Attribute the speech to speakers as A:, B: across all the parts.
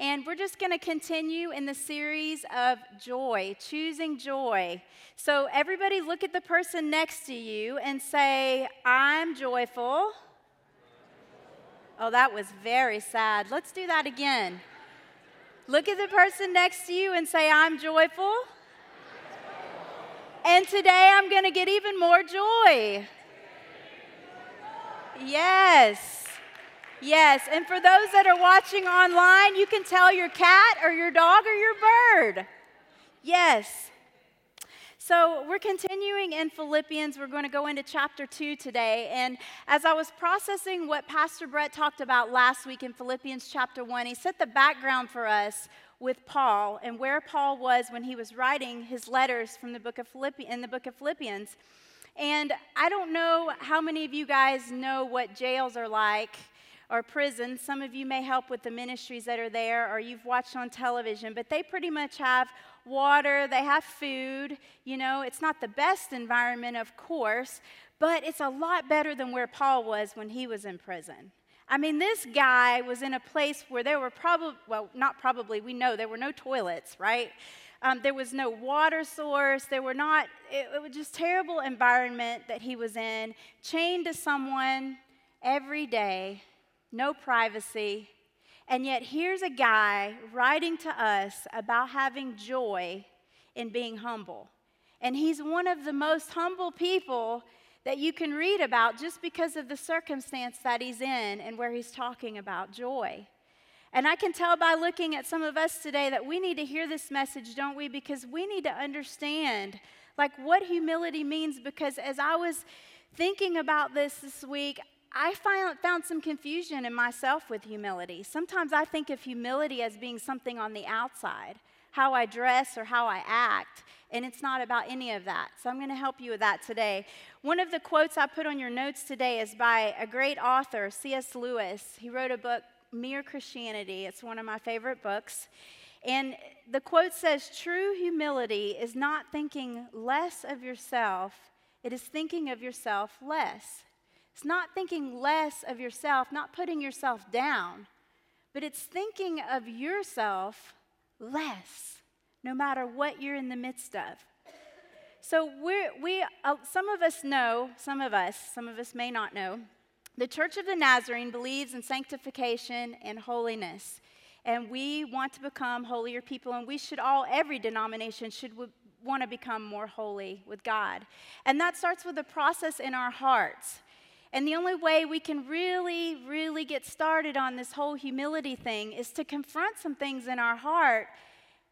A: And we're just going to continue in the series of joy, choosing joy. So, everybody, look at the person next to you and say, I'm joyful. Oh, that was very sad. Let's do that again. Look at the person next to you and say, I'm joyful. And today I'm going to get even more joy. Yes. Yes. And for those that are watching online, you can tell your cat or your dog or your bird. Yes. So, we're continuing in Philippians. We're going to go into chapter 2 today. And as I was processing what Pastor Brett talked about last week in Philippians chapter 1, he set the background for us with Paul and where Paul was when he was writing his letters from the book of Philippi- in the book of Philippians. And I don't know how many of you guys know what jails are like or prisons. Some of you may help with the ministries that are there or you've watched on television, but they pretty much have water, they have food. You know, it's not the best environment, of course, but it's a lot better than where Paul was when he was in prison. I mean, this guy was in a place where there were probably, well, not probably, we know there were no toilets, right? Um, there was no water source. There were not, it, it was just terrible environment that he was in, chained to someone every day, no privacy. And yet, here's a guy writing to us about having joy in being humble. And he's one of the most humble people that you can read about just because of the circumstance that he's in and where he's talking about joy. And I can tell by looking at some of us today that we need to hear this message, don't we? Because we need to understand like what humility means because as I was thinking about this this week, I found, some confusion in myself with humility. Sometimes I think of humility as being something on the outside how I dress or how I act. And it's not about any of that. So I'm going to help you with that today. One of the quotes I put on your notes today is by a great author, C.S. Lewis. He wrote a book, Mere Christianity. It's one of my favorite books. And the quote says True humility is not thinking less of yourself, it is thinking of yourself less. It's not thinking less of yourself, not putting yourself down, but it's thinking of yourself less, no matter what you're in the midst of. So we're, we, uh, some of us know, some of us, some of us may not know, the Church of the Nazarene believes in sanctification and holiness. And we want to become holier people, and we should all, every denomination should w- want to become more holy with God. And that starts with a process in our hearts. And the only way we can really, really get started on this whole humility thing is to confront some things in our heart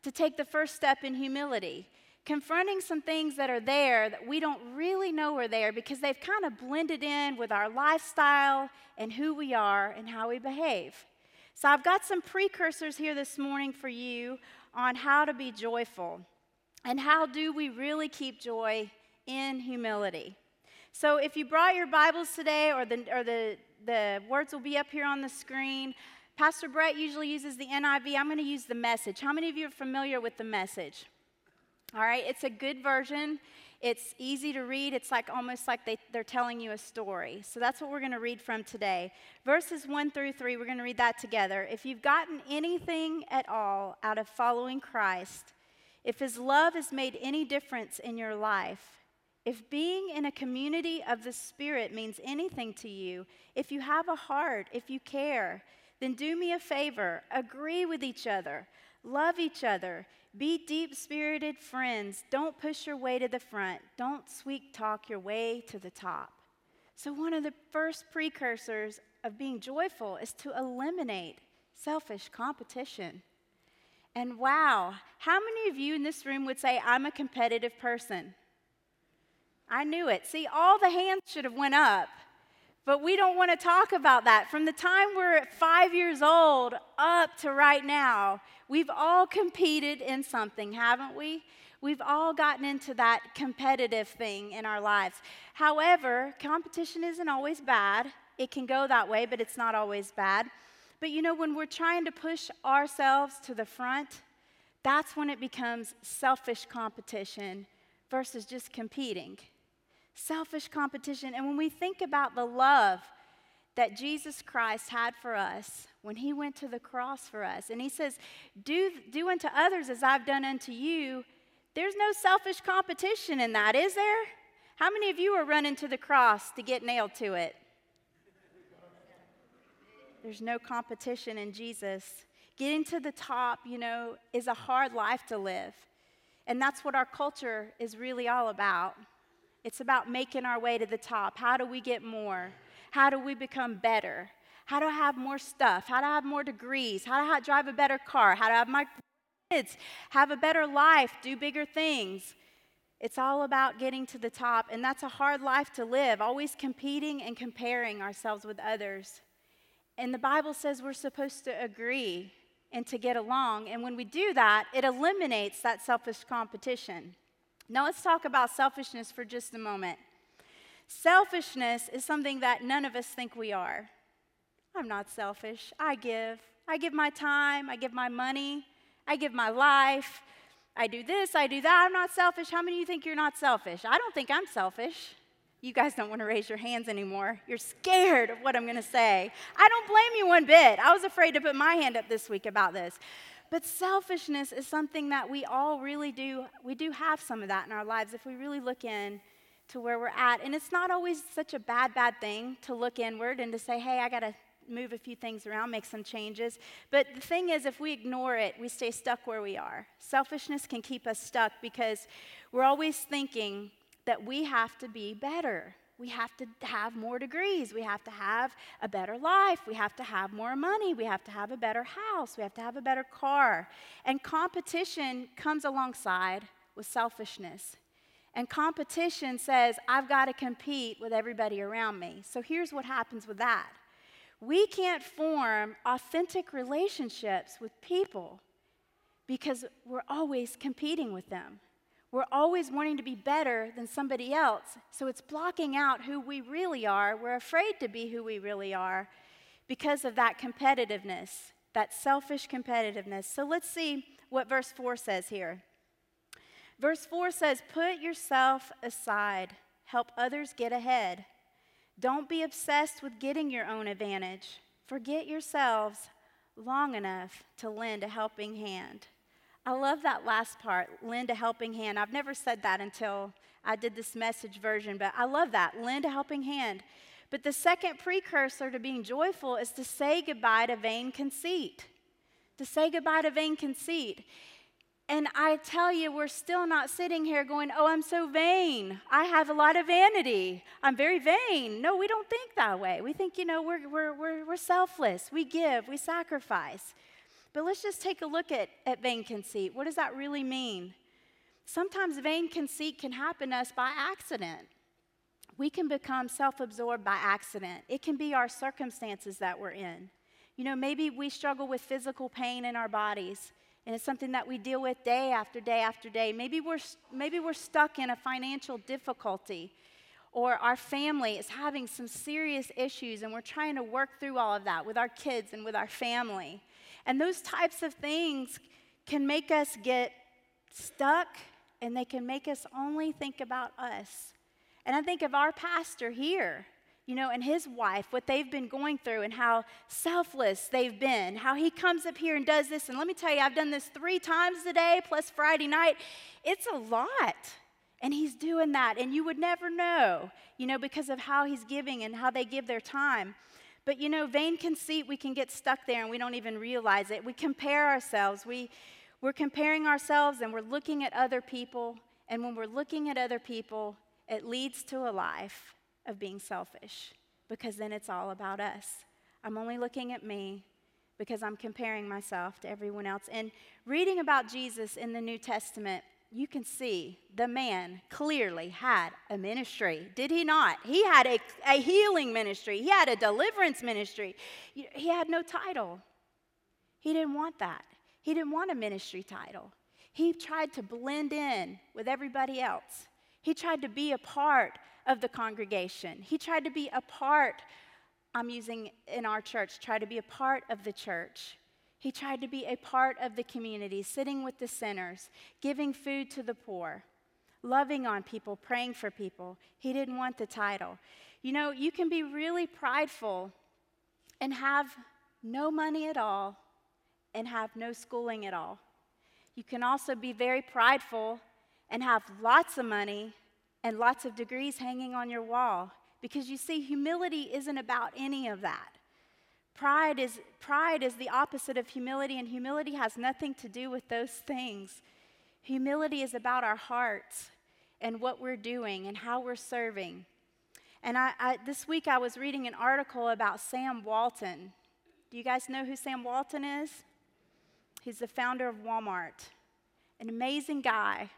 A: to take the first step in humility. Confronting some things that are there that we don't really know are there because they've kind of blended in with our lifestyle and who we are and how we behave. So, I've got some precursors here this morning for you on how to be joyful and how do we really keep joy in humility. So if you brought your Bibles today, or the, or the, the words will be up here on the screen, Pastor Brett usually uses the NIV. I'm going to use the message. How many of you are familiar with the message? All right, it's a good version. It's easy to read. It's like almost like they, they're telling you a story. So that's what we're going to read from today. Verses 1 through 3, we're going to read that together. If you've gotten anything at all out of following Christ, if his love has made any difference in your life, if being in a community of the Spirit means anything to you, if you have a heart, if you care, then do me a favor agree with each other, love each other, be deep spirited friends. Don't push your way to the front, don't sweet talk your way to the top. So, one of the first precursors of being joyful is to eliminate selfish competition. And wow, how many of you in this room would say, I'm a competitive person? I knew it. See, all the hands should have went up. But we don't want to talk about that. From the time we're five years old up to right now, we've all competed in something, haven't we? We've all gotten into that competitive thing in our lives. However, competition isn't always bad. It can go that way, but it's not always bad. But you know, when we're trying to push ourselves to the front, that's when it becomes selfish competition versus just competing selfish competition. And when we think about the love that Jesus Christ had for us when he went to the cross for us. And he says, Do, do unto others as I've done unto you. There's no selfish competition in that, is there? How many of you are running to the cross to get nailed to it? There's no competition in Jesus. Getting to the top, you know, is a hard life to live. And that's what our culture is really all about. It's about making our way to the top. How do we get more? How do we become better? How do I have more stuff? How do I have more degrees? How do I drive a better car? How do I have my kids have a better life, do bigger things? It's all about getting to the top, and that's a hard life to live, always competing and comparing ourselves with others. And the Bible says we're supposed to agree and to get along, and when we do that, it eliminates that selfish competition. Now, let's talk about selfishness for just a moment. Selfishness is something that none of us think we are. I'm not selfish. I give. I give my time. I give my money. I give my life. I do this. I do that. I'm not selfish. How many of you think you're not selfish? I don't think I'm selfish. You guys don't want to raise your hands anymore. You're scared of what I'm going to say. I don't blame you one bit. I was afraid to put my hand up this week about this. But selfishness is something that we all really do. We do have some of that in our lives if we really look in to where we're at. And it's not always such a bad, bad thing to look inward and to say, hey, I got to move a few things around, make some changes. But the thing is, if we ignore it, we stay stuck where we are. Selfishness can keep us stuck because we're always thinking that we have to be better. We have to have more degrees. We have to have a better life. We have to have more money. We have to have a better house. We have to have a better car. And competition comes alongside with selfishness. And competition says, I've got to compete with everybody around me. So here's what happens with that we can't form authentic relationships with people because we're always competing with them. We're always wanting to be better than somebody else. So it's blocking out who we really are. We're afraid to be who we really are because of that competitiveness, that selfish competitiveness. So let's see what verse 4 says here. Verse 4 says, Put yourself aside, help others get ahead. Don't be obsessed with getting your own advantage. Forget yourselves long enough to lend a helping hand. I love that last part, lend a helping hand. I've never said that until I did this message version, but I love that, lend a helping hand. But the second precursor to being joyful is to say goodbye to vain conceit. To say goodbye to vain conceit. And I tell you, we're still not sitting here going, Oh, I'm so vain. I have a lot of vanity. I'm very vain. No, we don't think that way. We think, you know, we're, we're, we're, we're selfless. We give, we sacrifice. But let's just take a look at, at vain conceit. What does that really mean? Sometimes vain conceit can happen to us by accident. We can become self absorbed by accident. It can be our circumstances that we're in. You know, maybe we struggle with physical pain in our bodies and it's something that we deal with day after day after day. Maybe we're, maybe we're stuck in a financial difficulty, or our family is having some serious issues, and we're trying to work through all of that with our kids and with our family. And those types of things can make us get stuck, and they can make us only think about us. And I think of our pastor here you know, and his wife, what they've been going through and how selfless they've been, how he comes up here and does this. And let me tell you, I've done this three times a day plus Friday night. It's a lot. And he's doing that. And you would never know, you know, because of how he's giving and how they give their time. But, you know, vain conceit, we can get stuck there and we don't even realize it. We compare ourselves. We, we're comparing ourselves and we're looking at other people. And when we're looking at other people, it leads to a life of being selfish because then it's all about us. I'm only looking at me because I'm comparing myself to everyone else. And reading about Jesus in the New Testament, you can see the man clearly had a ministry. Did he not? He had a, a healing ministry, he had a deliverance ministry. He had no title. He didn't want that. He didn't want a ministry title. He tried to blend in with everybody else. He tried to be a part of the congregation. He tried to be a part, I'm using in our church, try to be a part of the church. He tried to be a part of the community, sitting with the sinners, giving food to the poor, loving on people, praying for people. He didn't want the title. You know, you can be really prideful and have no money at all and have no schooling at all. You can also be very prideful and have lots of money and lots of degrees hanging on your wall because you see, humility isn't about any of that. Pride is, pride is the opposite of humility, and humility has nothing to do with those things. Humility is about our hearts and what we're doing and how we're serving. And I, I, this week I was reading an article about Sam Walton. Do you guys know who Sam Walton is? He's the founder of Walmart, an amazing guy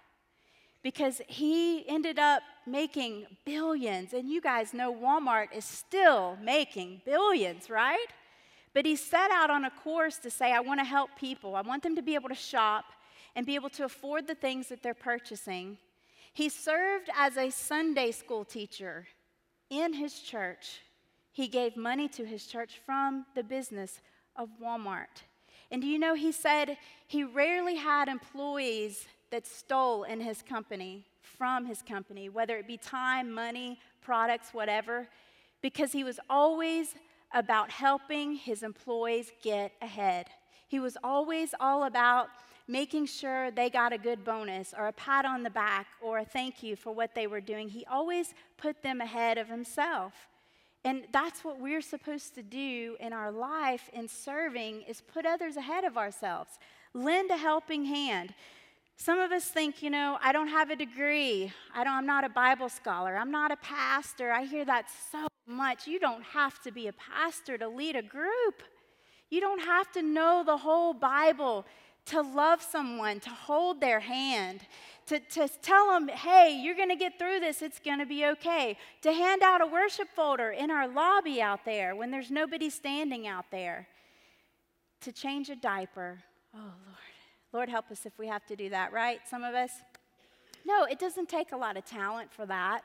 A: because he ended up making billions. And you guys know Walmart is still making billions, right? But he set out on a course to say, I want to help people. I want them to be able to shop and be able to afford the things that they're purchasing. He served as a Sunday school teacher in his church. He gave money to his church from the business of Walmart. And do you know, he said he rarely had employees that stole in his company, from his company, whether it be time, money, products, whatever, because he was always about helping his employees get ahead. He was always all about making sure they got a good bonus or a pat on the back or a thank you for what they were doing. He always put them ahead of himself. And that's what we're supposed to do in our life in serving is put others ahead of ourselves. Lend a helping hand. Some of us think, you know, I don't have a degree. I don't, I'm not a Bible scholar. I'm not a pastor. I hear that so much. You don't have to be a pastor to lead a group. You don't have to know the whole Bible to love someone, to hold their hand, to, to tell them, hey, you're going to get through this. It's going to be okay. To hand out a worship folder in our lobby out there when there's nobody standing out there. To change a diaper. Oh, Lord. Lord, help us if we have to do that, right? Some of us? No, it doesn't take a lot of talent for that.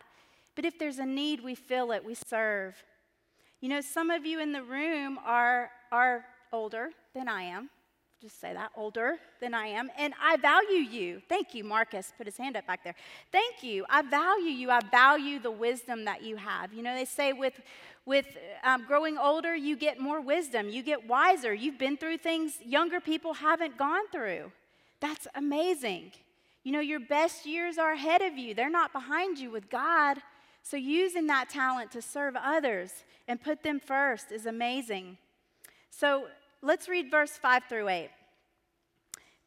A: But if there's a need, we fill it, we serve. You know, some of you in the room are, are older than I am. Just say that, older than I am. And I value you. Thank you, Marcus. Put his hand up back there. Thank you. I value you. I value the wisdom that you have. You know, they say with, with um, growing older, you get more wisdom, you get wiser. You've been through things younger people haven't gone through. That's amazing. You know, your best years are ahead of you, they're not behind you with God. So, using that talent to serve others and put them first is amazing. So, let's read verse 5 through 8.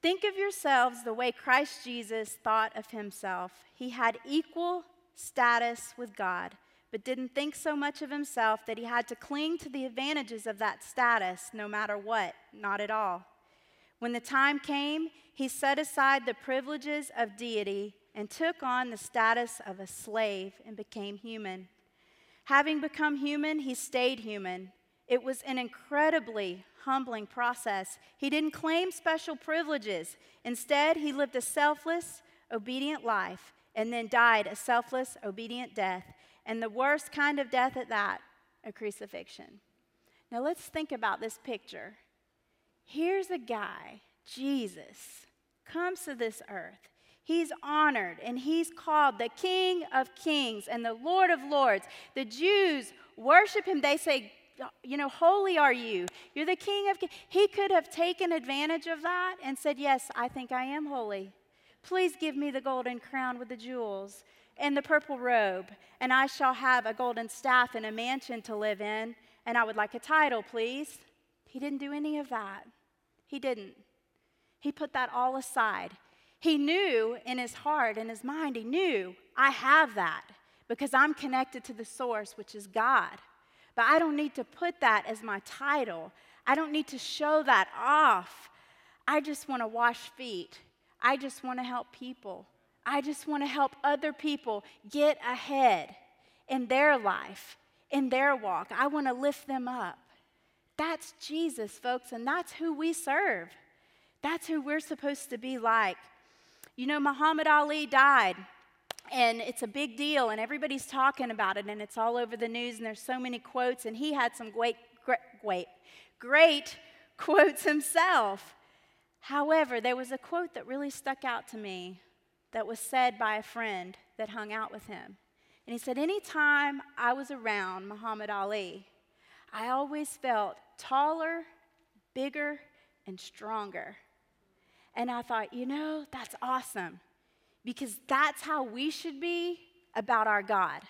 A: Think of yourselves the way Christ Jesus thought of himself. He had equal status with God but didn't think so much of himself that he had to cling to the advantages of that status no matter what, not at all. When the time came, he set aside the privileges of deity and took on the status of a slave and became human. Having become human, he stayed human. It was an incredibly humbling process. He didn't claim special privileges. Instead, he lived a selfless, obedient life and then died a selfless, obedient death and the worst kind of death at that, a crucifixion. Now let's think about this picture. Here's a guy, Jesus, comes to this earth. He's honored and he's called the King of Kings and the Lord of Lords. The Jews worship him. They say, you know, holy are you. You're the King of Kings. He could have taken advantage of that and said, Yes, I think I am holy. Please give me the golden crown with the jewels and the purple robe, and I shall have a golden staff and a mansion to live in, and I would like a title, please. He didn't do any of that. He didn't. He put that all aside. He knew in his heart in his mind, he knew, I have that because I'm connected to the source, which is God. But I don't need to put that as my title. I don't need to show that off. I just want to wash feet. I just want to help people. I just want to help other people get ahead in their life, in their walk. I want to lift them up. That's Jesus, folks, and that's who we serve. That's who we're supposed to be like. You know, Muhammad Ali died, and it's a big deal, and everybody's talking about it, and it's all over the news, and there's so many quotes, and he had some great, great, great, great quotes himself. However, there was a quote that really stuck out to me that was said by a friend that hung out with him. And he said, Anytime I was around Muhammad Ali, I always felt taller, bigger, and stronger. And I thought, you know, that's awesome because that's how we should be about our God.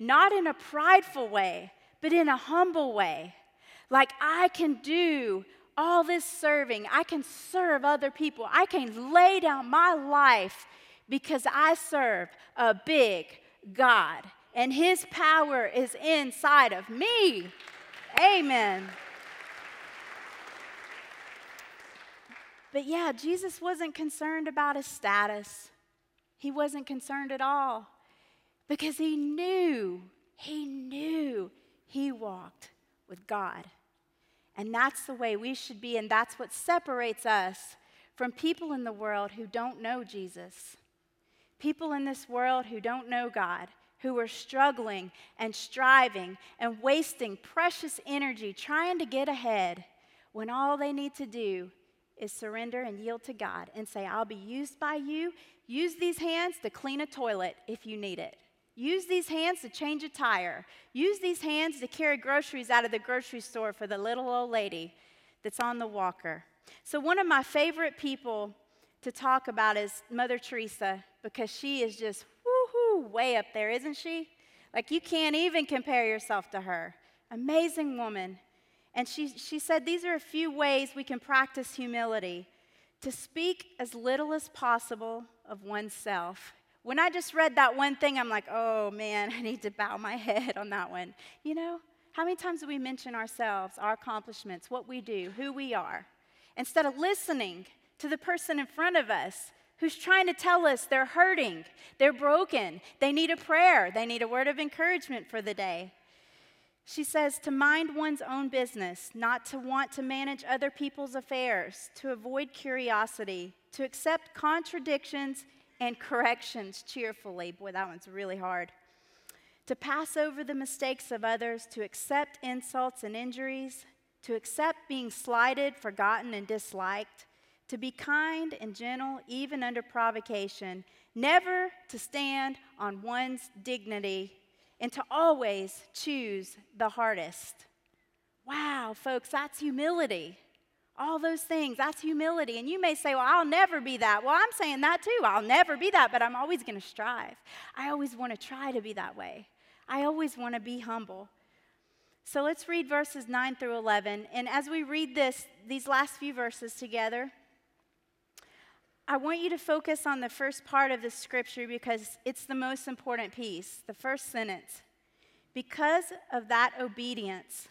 A: Not in a prideful way, but in a humble way. Like, I can do all this serving, I can serve other people, I can lay down my life because I serve a big God and His power is inside of me. Amen. But yeah, Jesus wasn't concerned about his status. He wasn't concerned at all because he knew, he knew he walked with God. And that's the way we should be, and that's what separates us from people in the world who don't know Jesus. People in this world who don't know God, who are struggling and striving and wasting precious energy trying to get ahead when all they need to do is surrender and yield to God and say, I'll be used by you. Use these hands to clean a toilet if you need it. Use these hands to change a tire. Use these hands to carry groceries out of the grocery store for the little old lady that's on the walker. So, one of my favorite people to talk about is Mother Teresa because she is just woohoo way up there, isn't she? Like, you can't even compare yourself to her. Amazing woman. And she, she said these are a few ways we can practice humility to speak as little as possible of oneself when I just read that one thing, I'm like, oh man, I need to bow my head on that one. You know, how many times do we mention ourselves, our accomplishments, what we do, who we are, instead of listening to the person in front of us who's trying to tell us they're hurting, they're broken, they need a prayer, they need a word of encouragement for the day? She says to mind one's own business, not to want to manage other people's affairs, to avoid curiosity, to accept contradictions and corrections cheerfully. Boy, that one's really hard. To pass over the mistakes of others, to accept insults and injuries, to accept being slighted, forgotten, and disliked, to be kind and gentle even under provocation, never to stand on one's dignity, and to always choose the hardest. Wow, folks, that's humility. All those things, that's humility. And you may say, Well, I'll never be that. Well, I'm saying that too. I'll never be that, but I'm always going to strive. I always want to try to be that way. I always want to be humble. So let's read verses 9 through 11. And as we read this, these last few verses together, I want you to focus on the first part of the scripture because it's the most important piece, the first sentence. Because of that obedience,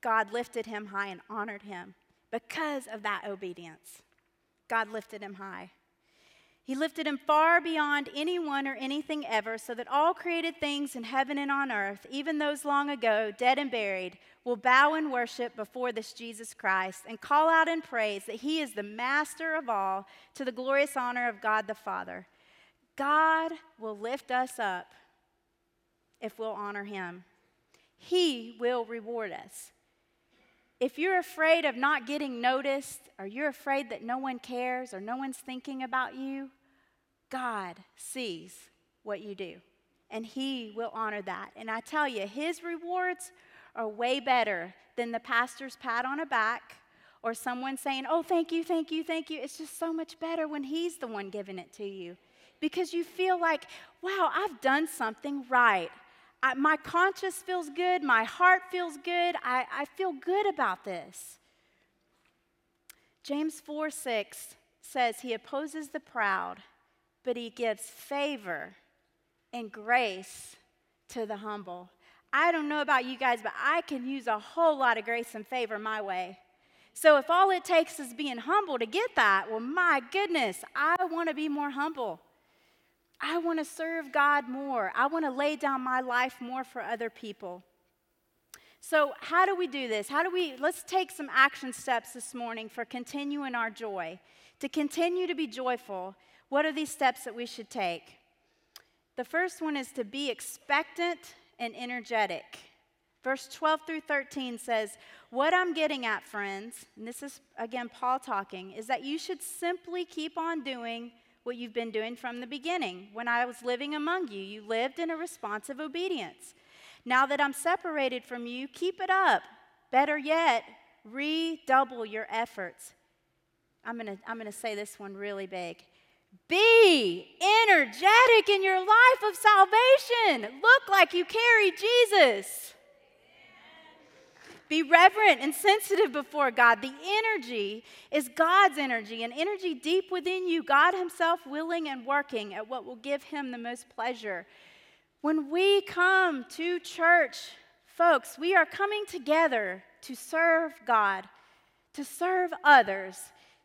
A: God lifted him high and honored him because of that obedience. God lifted him high. He lifted him far beyond anyone or anything ever, so that all created things in heaven and on earth, even those long ago, dead and buried, will bow and worship before this Jesus Christ and call out in praise that he is the master of all to the glorious honor of God the Father. God will lift us up if we'll honor him, he will reward us. If you're afraid of not getting noticed, or you're afraid that no one cares, or no one's thinking about you, God sees what you do, and He will honor that. And I tell you, His rewards are way better than the pastor's pat on a back or someone saying, Oh, thank you, thank you, thank you. It's just so much better when He's the one giving it to you because you feel like, wow, I've done something right. I, my conscience feels good, my heart feels good, I, I feel good about this. James 4 6 says, He opposes the proud, but He gives favor and grace to the humble. I don't know about you guys, but I can use a whole lot of grace and favor my way. So if all it takes is being humble to get that, well, my goodness, I want to be more humble. I want to serve God more. I want to lay down my life more for other people. So, how do we do this? How do we, let's take some action steps this morning for continuing our joy. To continue to be joyful, what are these steps that we should take? The first one is to be expectant and energetic. Verse 12 through 13 says, What I'm getting at, friends, and this is again Paul talking, is that you should simply keep on doing what you've been doing from the beginning. When I was living among you, you lived in a responsive obedience. Now that I'm separated from you, keep it up. Better yet, redouble your efforts. I'm going to I'm going to say this one really big. Be energetic in your life of salvation. Look like you carry Jesus. Be reverent and sensitive before God. The energy is God's energy, an energy deep within you, God Himself willing and working at what will give Him the most pleasure. When we come to church, folks, we are coming together to serve God, to serve others,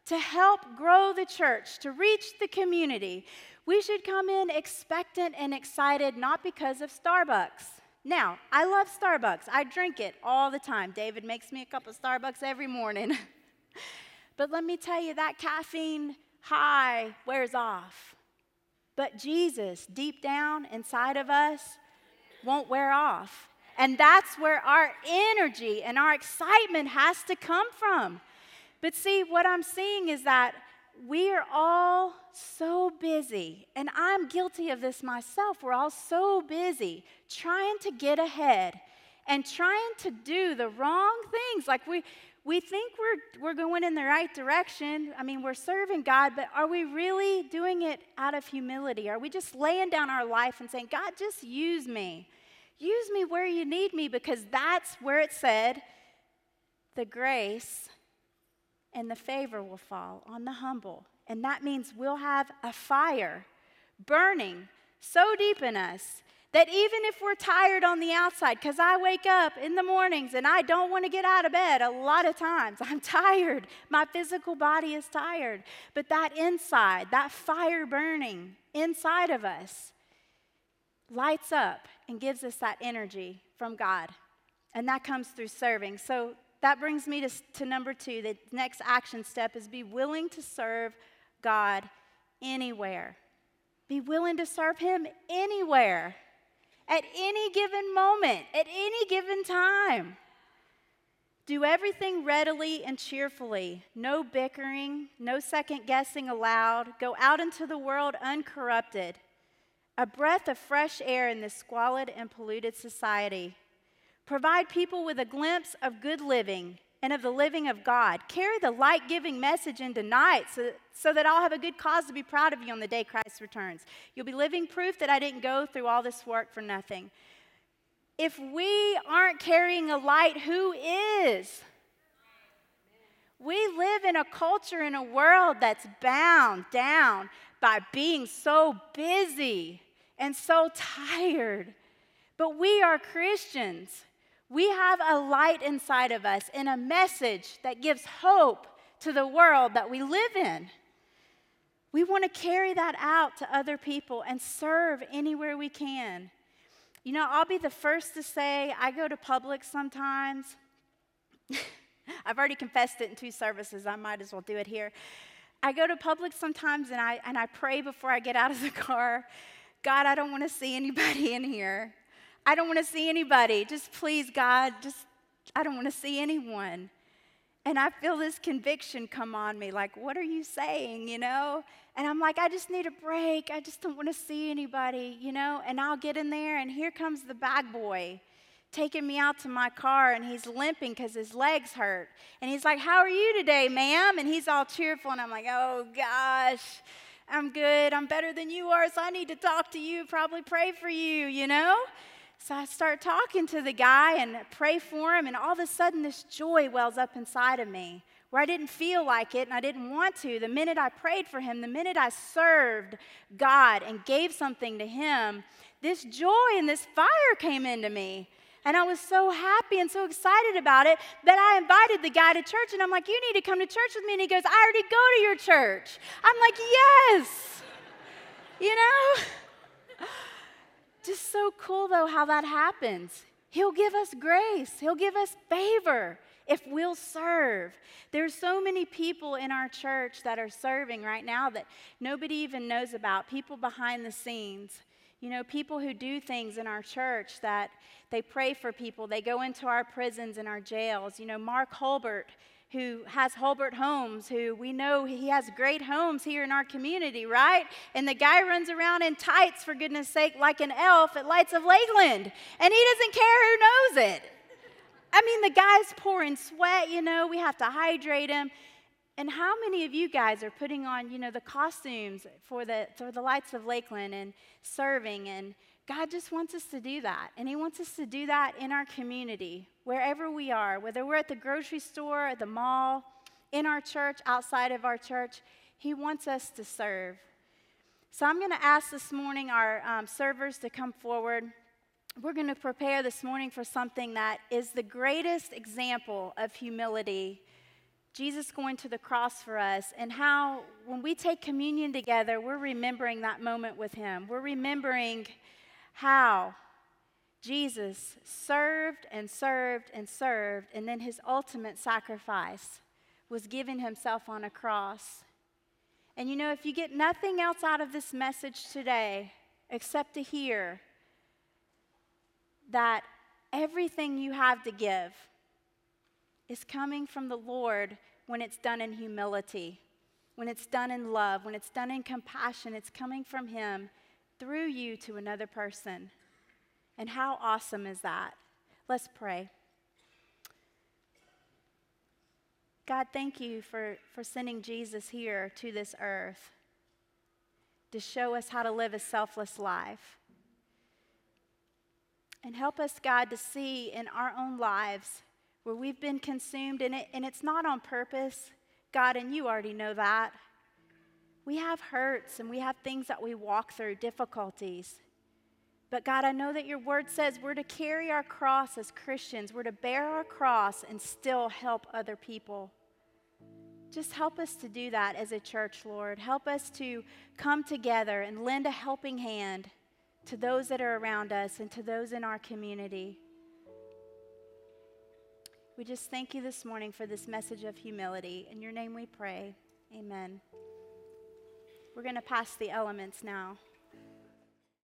A: to help grow the church, to reach the community. We should come in expectant and excited, not because of Starbucks. Now, I love Starbucks. I drink it all the time. David makes me a cup of Starbucks every morning. but let me tell you, that caffeine high wears off. But Jesus, deep down inside of us, won't wear off. And that's where our energy and our excitement has to come from. But see, what I'm seeing is that we are all so busy, and I'm guilty of this myself. We're all so busy trying to get ahead and trying to do the wrong things. Like we, we think we're, we're going in the right direction. I mean, we're serving God, but are we really doing it out of humility? Are we just laying down our life and saying, God, just use me? Use me where you need me, because that's where it said the grace and the favor will fall on the humble. And that means we'll have a fire burning so deep in us that even if we're tired on the outside, because I wake up in the mornings and I don't want to get out of bed a lot of times, I'm tired. My physical body is tired. But that inside, that fire burning inside of us, lights up and gives us that energy from God. And that comes through serving. So that brings me to, to number two. The next action step is be willing to serve God anywhere. Be willing to serve Him anywhere, at any given moment, at any given time. Do everything readily and cheerfully, no bickering, no second guessing allowed. Go out into the world uncorrupted, a breath of fresh air in this squalid and polluted society. Provide people with a glimpse of good living and of the living of God. Carry the light giving message into night so, so that I'll have a good cause to be proud of you on the day Christ returns. You'll be living proof that I didn't go through all this work for nothing. If we aren't carrying a light, who is? We live in a culture, in a world that's bound down by being so busy and so tired. But we are Christians. We have a light inside of us and a message that gives hope to the world that we live in. We want to carry that out to other people and serve anywhere we can. You know, I'll be the first to say I go to Publix sometimes. I've already confessed it in two services. I might as well do it here. I go to Publix sometimes and I, and I pray before I get out of the car God, I don't want to see anybody in here. I don't want to see anybody. Just please, God, just, I don't want to see anyone. And I feel this conviction come on me like, what are you saying, you know? And I'm like, I just need a break. I just don't want to see anybody, you know? And I'll get in there, and here comes the bag boy taking me out to my car, and he's limping because his legs hurt. And he's like, How are you today, ma'am? And he's all cheerful, and I'm like, Oh gosh. I'm good. I'm better than you are, so I need to talk to you, probably pray for you, you know? So I start talking to the guy and pray for him, and all of a sudden, this joy wells up inside of me where I didn't feel like it and I didn't want to. The minute I prayed for him, the minute I served God and gave something to him, this joy and this fire came into me. And I was so happy and so excited about it that I invited the guy to church. And I'm like, You need to come to church with me. And he goes, I already go to your church. I'm like, Yes. You know? Just so cool, though, how that happens. He'll give us grace, He'll give us favor if we'll serve. There's so many people in our church that are serving right now that nobody even knows about, people behind the scenes. You know, people who do things in our church that they pray for people, they go into our prisons and our jails. You know, Mark Holbert who has Holbert Homes, who we know he has great homes here in our community, right? And the guy runs around in tights, for goodness sake, like an elf at Lights of Lakeland, and he doesn't care who knows it. I mean, the guy's pouring sweat, you know, we have to hydrate him. And how many of you guys are putting on, you know, the costumes for the, for the Lights of Lakeland and serving? And God just wants us to do that. And He wants us to do that in our community, wherever we are, whether we're at the grocery store, at the mall, in our church, outside of our church. He wants us to serve. So I'm going to ask this morning our um, servers to come forward. We're going to prepare this morning for something that is the greatest example of humility Jesus going to the cross for us, and how when we take communion together, we're remembering that moment with Him. We're remembering how Jesus served and served and served, and then His ultimate sacrifice was giving Himself on a cross. And you know, if you get nothing else out of this message today except to hear that everything you have to give, is coming from the Lord when it's done in humility, when it's done in love, when it's done in compassion. It's coming from Him through you to another person. And how awesome is that? Let's pray. God, thank you for, for sending Jesus here to this earth to show us how to live a selfless life. And help us, God, to see in our own lives where we've been consumed, and, it, and it's not on purpose, God, and you already know that. We have hurts and we have things that we walk through, difficulties. But God, I know that your word says we're to carry our cross as Christians, we're to bear our cross and still help other people. Just help us to do that as a church, Lord. Help us to come together and lend a helping hand to those that are around us and to those in our community. We just thank you this morning for this message of humility. In your name we pray. Amen. We're going to pass the elements now.